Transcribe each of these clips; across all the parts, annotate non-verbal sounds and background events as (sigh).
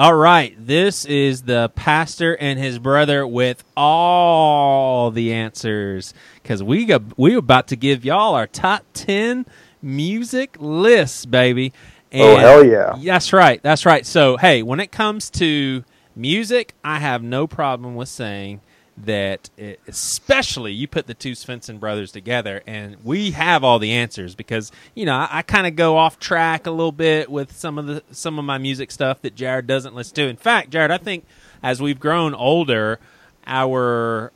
All right, this is the pastor and his brother with all the answers because we got we about to give y'all our top ten music lists, baby. Oh, hell yeah. That's right. That's right. So hey, when it comes to music, I have no problem with saying that, it, especially you put the two Svensson brothers together, and we have all the answers because you know I, I kind of go off track a little bit with some of the some of my music stuff that Jared doesn't listen to. In fact, Jared, I think as we've grown older, our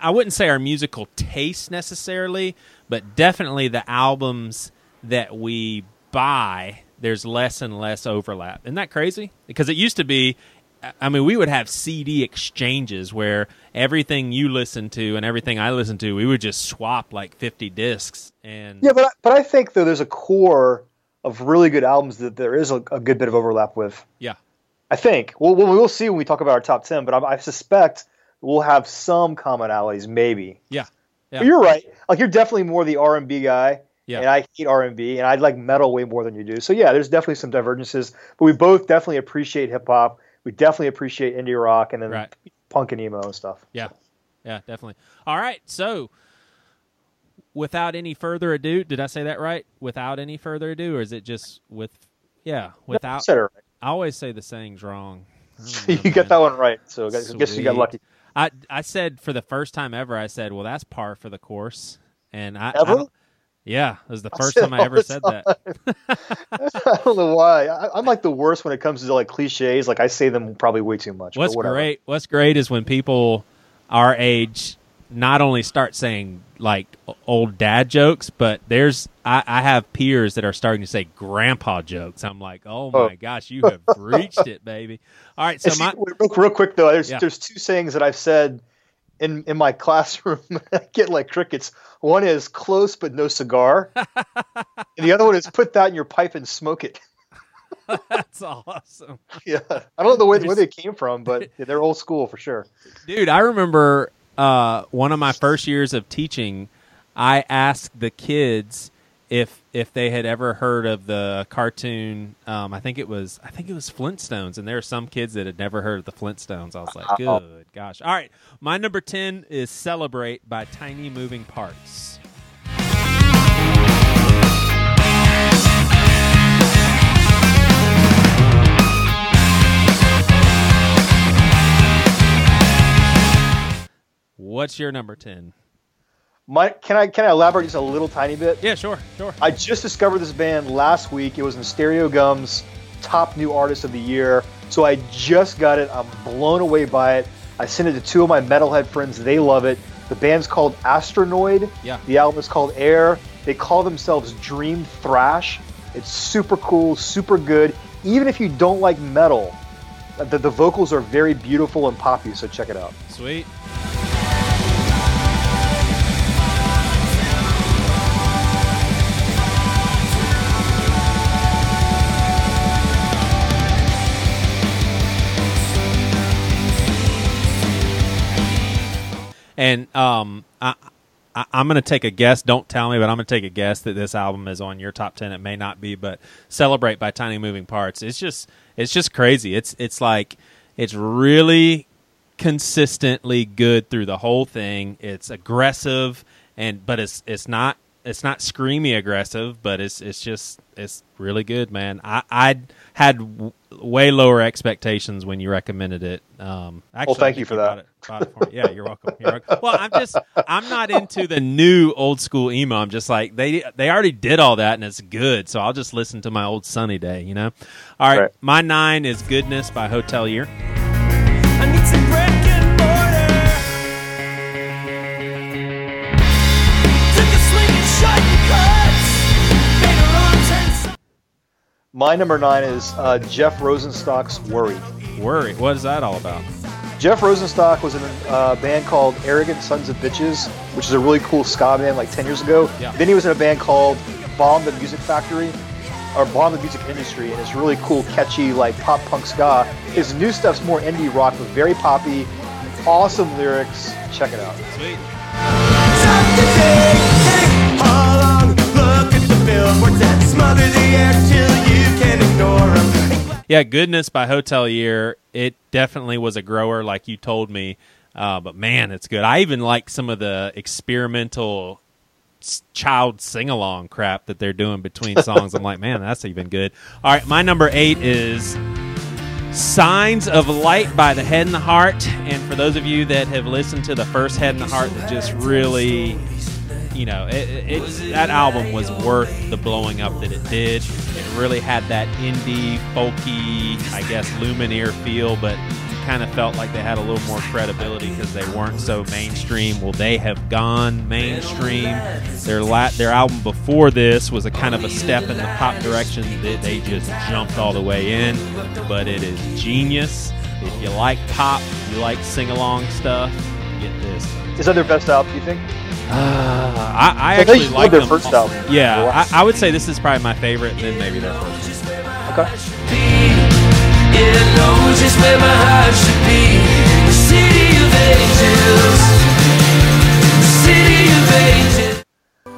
I wouldn't say our musical taste necessarily, but definitely the albums that we buy there's less and less overlap. Isn't that crazy? Because it used to be I mean, we would have CD exchanges where everything you listen to and everything I listen to, we would just swap like 50 discs. And yeah, but I, but I think though there's a core of really good albums that there is a, a good bit of overlap with. Yeah, I think. Well, we'll see when we talk about our top 10, but I, I suspect we'll have some commonalities, maybe. Yeah, yeah. But you're right. Like you're definitely more the R and B guy. Yeah. And I hate R and B, and I like metal way more than you do. So yeah, there's definitely some divergences, but we both definitely appreciate hip hop we definitely appreciate indie rock and then right. punk and emo and stuff. Yeah, yeah, definitely. All right, so without any further ado, did I say that right? Without any further ado, or is it just with? Yeah, without. No, right. I always say the sayings wrong. (laughs) you get that one right, so I guess you got lucky. I I said for the first time ever, I said, "Well, that's par for the course," and I, ever? I yeah, it was the first time I ever said time. that. (laughs) I don't know why. I, am like the worst when it comes to like cliches. Like I say them probably way too much. What's great? What's great is when people our age not only start saying like old dad jokes, but there's I, I have peers that are starting to say grandpa jokes. I'm like, oh, oh. my oh. gosh, you have (laughs) reached it, baby. All right, so my real, real quick though, there's yeah. there's two sayings that I've said in in my classroom. (laughs) I get like crickets. One is close but no cigar, and (laughs) the other one is put that in your pipe and smoke it. (laughs) That's awesome. Yeah, I don't know the way where they came from, but they're old school for sure. Dude, I remember uh, one of my first years of teaching. I asked the kids if if they had ever heard of the cartoon. Um, I think it was I think it was Flintstones, and there are some kids that had never heard of the Flintstones. I was like, good gosh! All right, my number ten is "Celebrate" by Tiny Moving Parts. What's your number ten? My, can I can I elaborate just a little tiny bit? Yeah, sure, sure. I just discovered this band last week. It was in Stereogum's top new artist of the year. So I just got it. I'm blown away by it. I sent it to two of my metalhead friends. They love it. The band's called Astronoid. Yeah. The album is called Air. They call themselves Dream Thrash. It's super cool, super good. Even if you don't like metal, the, the vocals are very beautiful and poppy. So check it out. Sweet. And um, I, I am going to take a guess. Don't tell me, but I'm going to take a guess that this album is on your top ten. It may not be, but "Celebrate" by Tiny Moving Parts. It's just it's just crazy. It's it's like it's really consistently good through the whole thing. It's aggressive and but it's it's not it's not screamy aggressive, but it's it's just it's really good, man. I I had w- way lower expectations when you recommended it. Um, actually, well, thank you for that. It, it yeah, you're welcome. You're welcome. Well, I'm just I'm not into the new old school emo. I'm just like they they already did all that and it's good, so I'll just listen to my old sunny day. You know. All right, right. my nine is Goodness by Hotelier. My number nine is uh, Jeff Rosenstock's Worry. Worry. What is that all about? Jeff Rosenstock was in a uh, band called Arrogant Sons of Bitches, which is a really cool ska band like 10 years ago. Yeah. Then he was in a band called Bomb the Music Factory, or Bomb the Music Industry, and it's really cool, catchy, like pop punk ska. His new stuff's more indie rock, but very poppy, awesome lyrics. Check it out. Sweet. Yeah, Goodness by Hotelier. It definitely was a grower, like you told me. Uh, but man, it's good. I even like some of the experimental child sing along crap that they're doing between (laughs) songs. I'm like, man, that's even good. All right, my number eight is Signs of Light by the Head and the Heart. And for those of you that have listened to the first Head and the Heart, that just really, you know, it, it, it- that album was worth the blowing up that it did. It really had that indie, folky, I guess, Lumineer feel, but kind of felt like they had a little more credibility because they weren't so mainstream. Well, they have gone mainstream. Their la- their album before this was a kind of a step in the pop direction that they just jumped all the way in, but it is genius. If you like pop, you like sing along stuff, get this. Is that their best album? You think? Uh, I, I So actually love like their them. first album. Yeah, Wow. I, I would say this is probably my favorite, and then maybe their first. Okay. It knows just where my heart should be. The city of angels. The city of angels.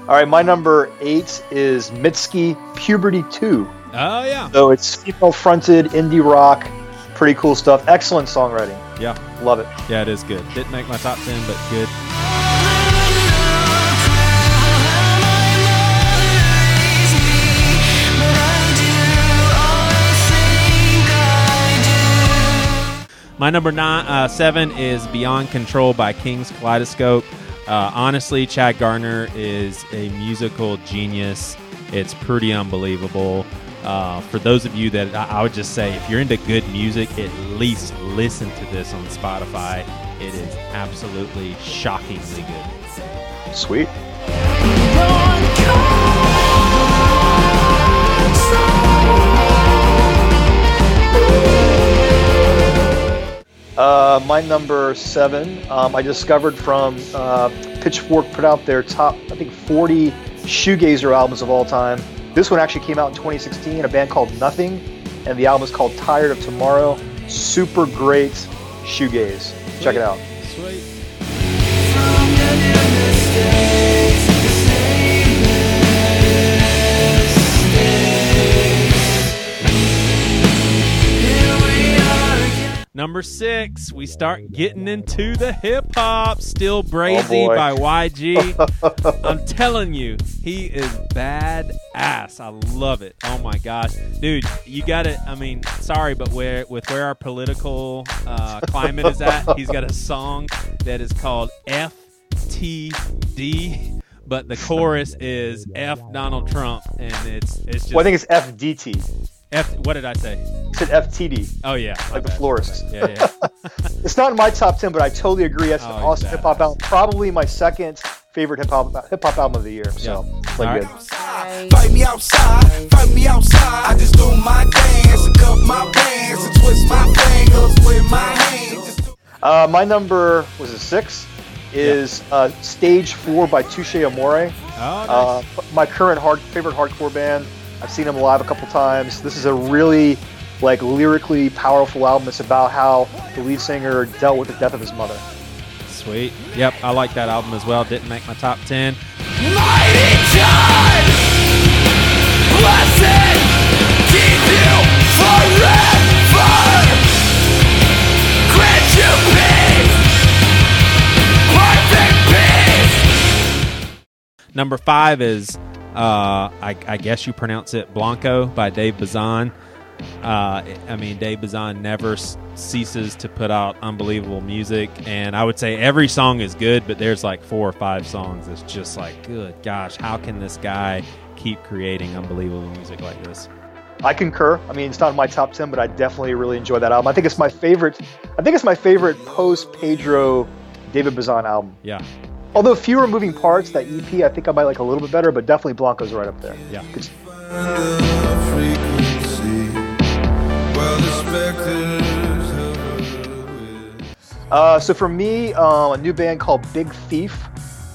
All right, my number eight is Mitski Puberty 2. Oh yeah, So it's female fronted indie rock. Pretty cool stuff. Excellent songwriting. yeah, Love it. yeah. It is good. Didn't make my top ten, but good. My number nine, uh, seven is Beyond Control by Kings Kaleidoscope. Uh, honestly, Chad Gardner is a musical genius. It's pretty unbelievable. Uh, for those of you that I, I would just say, if you're into good music, at least listen to this on Spotify. It is absolutely shockingly good. Sweet. Uh, my number seven, um, I discovered from uh, Pitchfork put out their top, I think, 40 shoegazer albums of all time. This one actually came out in 2016, a band called Nothing, and the album is called Tired of Tomorrow. Super great shoegaze. Check it out. Sweet. Number six, we start getting into the hip hop. Still Brazy boy. by YG. (laughs) I'm telling you, he is bad ass. I love it. Oh my gosh, dude, you got it. I mean, sorry, but where with where our political uh, climate is at, he's got a song that is called FTD. But the chorus is F Donald Trump, and it's it's just Well, I think it's FDT. F. What did I say? It said FTD, Oh yeah, my like the bad. florist. Yeah, yeah. (laughs) It's not in my top 10, but I totally agree. That's an Oh, awesome he's hip hop album. Probably my second favorite hip hop hip hop album of the year. So, Yeah. it's like All good. right. Fight me outside, fight me outside. I just do my dance and cup my bands and twist my fingers with my hands. Do- Uh, my number was it six? Is uh, Stage Four by Touché Amoré. Oh, Uh, my current hard favorite hardcore band. I've seen them live a couple times. This is a really like lyrically powerful album. It's about how the lead singer dealt with the death of his mother. sweet. Yep, I like that album as well. Didn't make my top ten. Mighty God, blessed, keep you forever. Grant you peace, perfect peace. Number five is, uh, I, I guess you pronounce it Blanco by Dave Bazan. Uh, I mean, Dave Bazan never s- ceases to put out unbelievable music, and I would say every song is good, but there's like four or five songs that's just like, good gosh, how can this guy keep creating unbelievable music like this? I concur. I mean, it's not in my top ten, but I definitely really enjoy that album. I think it's my favorite. I think it's my favorite post Pedro David Bazan album. Yeah, Although fewer moving parts, that EP I think I might like a little bit better, but definitely Blanco's right up there. yeah. Good frequency. Well, the specters of Uh, so for me, um, a new band called Big Thief.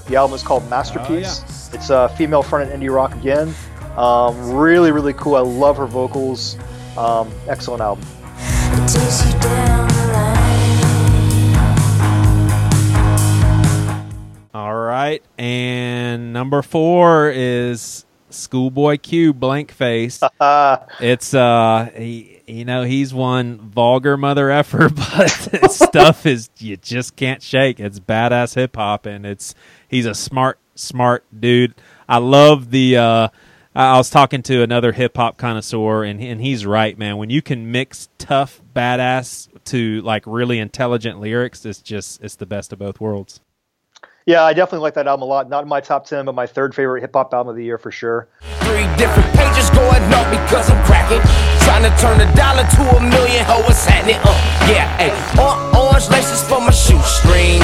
The album is called Masterpiece. It's a female fronted indie rock again. Um, really, really cool. I love her vocals. Um, excellent album. Right, and number four is Schoolboy Q, blank face. (laughs) it's uh, he, you know, he's one vulgar mother effer, (laughs) but stuff is you just can't shake. It's badass hip hop, and it's he's a smart, smart dude. I love the. uh I I was talking to another hip hop connoisseur, and and he's right, man. When you can mix tough badass to like really intelligent lyrics, it's just it's the best of both worlds. Yeah, I definitely like that album a lot. Not in my top ten, but my third favorite hip hop album of the year for sure. Three different pages going up because I'm cracking. Trying to turn a dollar to a million. Ho, what's happening? Uh, yeah, hey. Or- orange laces for my shoestrings.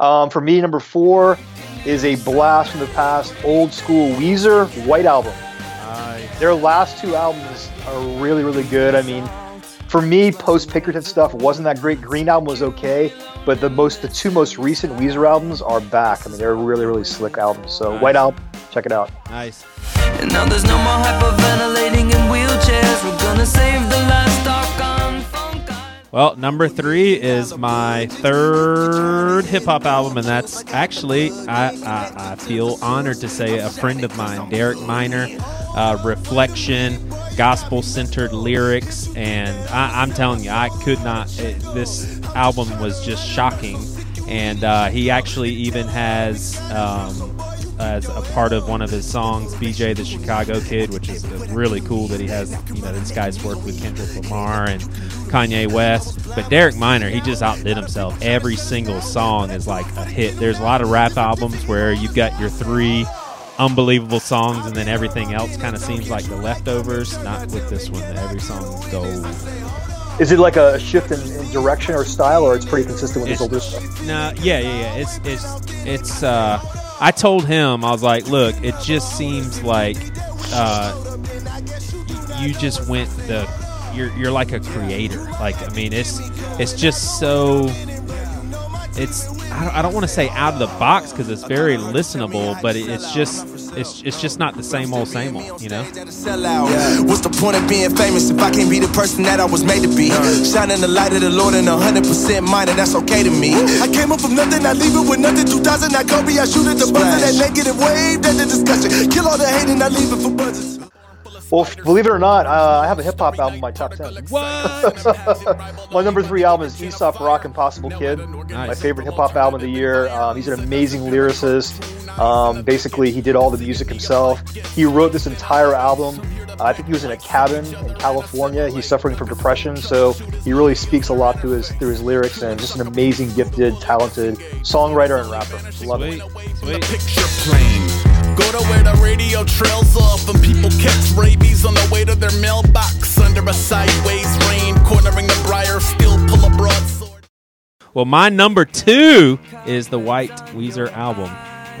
Um, for me, number four is a blast from the past, old school Weezer White Album. Their last two albums are really, really good. I mean, for me, post Pinkerton stuff wasn't that great. Green album was okay, but the most, the two most recent Weezer albums are back. I mean, they're really, really slick albums. So White Album, check it out. Nice. And now there's no more hyperventilating in wheelchairs. We're gonna save the livestock on. Well, number three is my third hip hop album, and that's actually I, I I feel honored to say a friend of mine, Derek Minor. Uh, reflection, gospel centered lyrics, and I, I'm telling you, I could not. It, this album was just shocking, and uh, he actually even has. Um, as a part of one of his songs, BJ the Chicago Kid, which is really cool that he has, you know, this guy's worked with Kendrick Lamar and Kanye West. But Derek Minor, he just outdid himself. Every single song is like a hit. There's a lot of rap albums where you've got your three unbelievable songs and then everything else kind of seems like the leftovers. Not with this one. Every song is gold. Is it like a shift in, in direction or style, or it's pretty consistent with his older stuff? No, yeah, yeah, yeah. It's it's it's. Uh, I told him I was like, look, it just seems like uh, you just went the. You're you're like a creator. Like I mean, it's it's just so. It's I don't, I don't want to say out of the box because it's very listenable, but it's just it's it's just not the same old same old. You know. What's the point of being famous if I can't be the person that I was made to be? Shining the light of the Lord and 100% mine, and that's okay to me. I came up from nothing, I leave it with nothing. 2000, I Kobe, I shoot at the buzzer. That negative wave, that's the discussion. Kill all the hate and I leave it for buzzers. Well, believe it or not, uh, I have a hip hop album in my top ten. What? (laughs) My number three album is Aesop Rock Impossible Kid. My favorite hip hop album of the year. Um, he's an amazing lyricist. Um, basically, he did all the music himself. He wrote this entire album. Uh, I think he was in a cabin in California. He's suffering from depression, so he really speaks a lot through his through his lyrics. And just an amazing, gifted, talented songwriter and rapper. Love it. Sweet, sweet. picture plane. Go to where the radio trails off and people catch rabies on the way to their mailbox under a sideways rain, cornering the briar, still pull a broadsword. Well, my number two is the White Weezer album.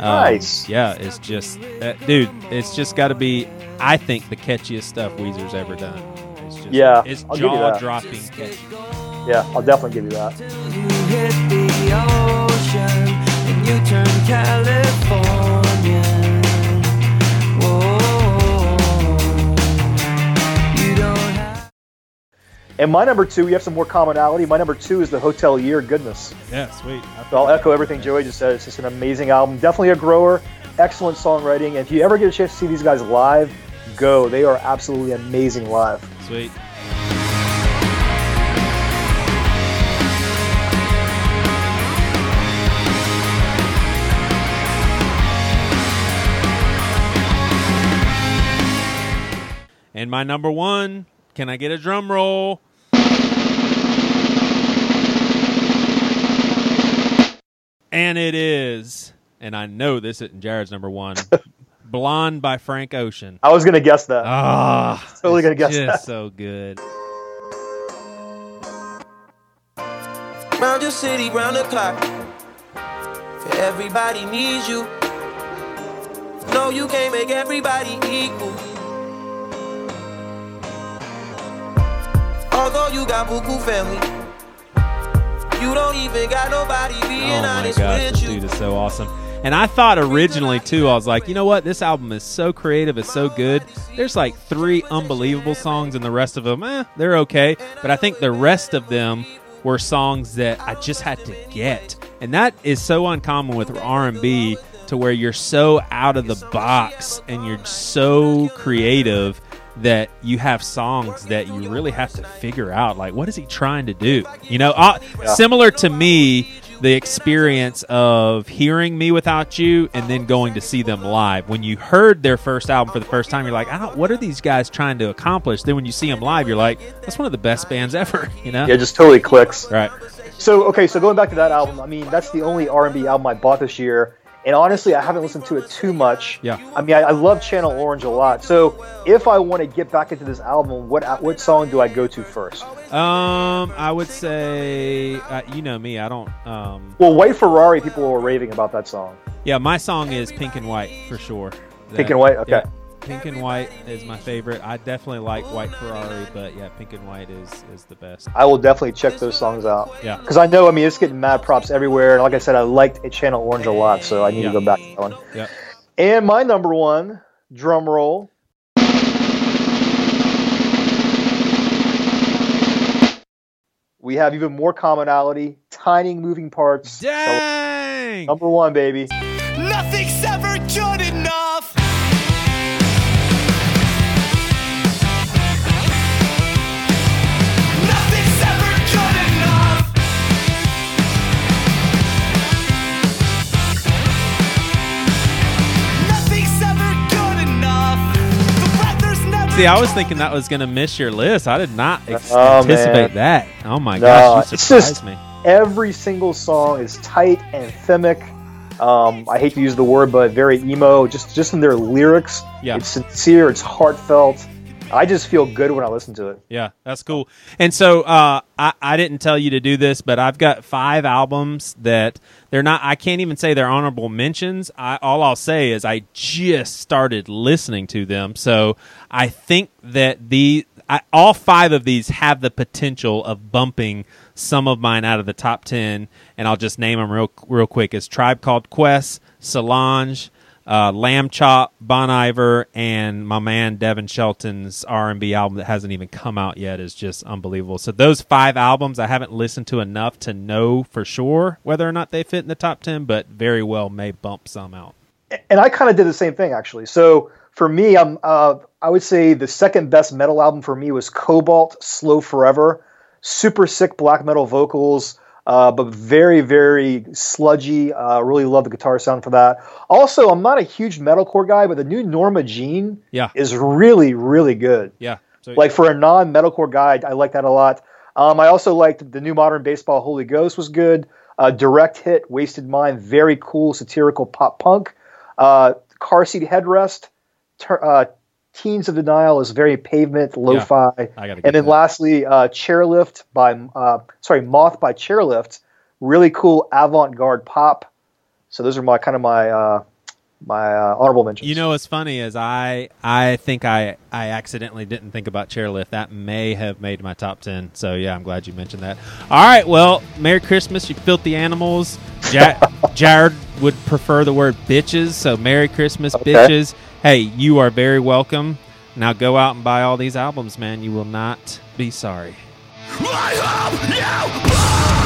Um, Nice. Yeah, it's just, uh, dude, it's just got to be, I think, the catchiest stuff Weezer's ever done. It's just, Yeah, it's I'll give you that. jaw dropping catchy. Yeah, I'll definitely give you that. You hit the ocean and you turn California. And my number two, we have some more commonality. My number two is the Hotelier Goodness. Yeah, sweet. So I'll echo everything Joey just said. It's just an amazing album. Definitely a grower. Excellent songwriting. And if you ever get a chance to see these guys live, go. They are absolutely amazing live. Sweet. And my number one, can I get a drum roll? And it is, and I know this isn't Jared's number one, (laughs) Blonde by Frank Ocean. I was going to guess that. Ah, (laughs) Totally gonna guess just that. so good. Round your city, round the clock. Everybody needs you. No, you can't make everybody equal. Although you got buku family, you don't even got nobody being Oh my honest gosh, with this you. dude is so awesome. And I thought originally too, I was like, you know what? This album is so creative, it's so good. There's like three unbelievable songs, and the rest of them, eh, they're okay. But I think the rest of them were songs that I just had to get, and that is so uncommon with R and B to where you're so out of the box and you're so creative that you have songs that you really have to figure out like what is he trying to do? You know uh, similar to me the experience of hearing mewithoutYou and then going to see them live. When you heard their first album for the first time you're like I don't, what are these guys trying to accomplish? Then when you see them live you're like that's one of the best bands ever (laughs) you know? Yeah, it just totally clicks. right. So okay, so going back to that album, I mean that's the only R and B album I bought this year, and honestly, I haven't listened to it too much. Yeah. I mean, I, I love Channel Orange a lot. So if I want to get back into this album, what what song do I go to first? um i would say uh, you know me i don't um Well, White Ferrari, people were raving about that song. Yeah, my song is Pink and White for sure. Pink and White, okay. yeah, Pink and White is my favorite. I definitely like White Ferrari, but yeah, Pink and White is is the best. I will definitely check those songs out. Yeah. Because I know, I mean, it's getting mad props everywhere. And like I said, I liked Channel Orange a lot, so I need Yeah. to go back to that one. Yeah. And my number one, drum roll. We have even more commonality, tiny moving parts. So, Dang! number one, baby. Nothing's ever good enough. See, I was thinking that was going to miss your list. I did not ex- Oh, anticipate man. that. Oh my No, gosh, you it's surprised just- me. Every single song is tight, anthemic. Um, I hate to use the word, but very emo. Just just in their lyrics, Yeah. it's sincere, it's heartfelt. I just feel good when I listen to it. Yeah, that's cool. And so uh, I, I didn't tell you to do this, but I've got five albums that they're not. I can't even say they're honorable mentions. I, all I'll say is I just started listening to them, so I think that the I, all five of these have the potential of bumping some of mine out of the top ten. And I'll just name them real real quick: is Tribe Called Quest, Solange uh, Lambchop, Bon Iver, and my man Devin Shelton's R and B album that hasn't even come out yet is just unbelievable. So those five albums I haven't listened to enough to know for sure whether or not they fit in the top ten, but very well may bump some out. and I kind of did the same thing actually. So for me, I'm uh, I would say the second best metal album for me was Cobalt Slow Forever. Super sick black metal vocals, uh, but very very sludgy. Uh, really love the guitar sound for that. Also, I'm not a huge metalcore guy, but the new Norma Jean Yeah. is really really good. Yeah, so Like for a non-metalcore guy, I like that a lot. Um, I also liked the new modern baseball Holy Ghost was good. Uh, direct hit, Wasted Mind, very cool satirical pop punk. Uh, car seat headrest, ter- uh, Teens of Denial is very pavement, lo-fi. I gotta and then that. lastly, uh, Chairlift by uh, sorry Moth by Chairlift, really cool avant-garde pop. So those are my kind of my uh, my uh, honorable mentions. You know what's funny is I I think I I accidentally didn't think about chairlift. That may have made my top ten. So yeah, I'm glad you mentioned that. All right, well, Merry Christmas, you filthy animals. Ja- (laughs) Jared would prefer the word bitches, so Merry Christmas, Okay. bitches. Hey, you are very welcome. Now go out and buy all these albums, man. You will not be sorry. I hope you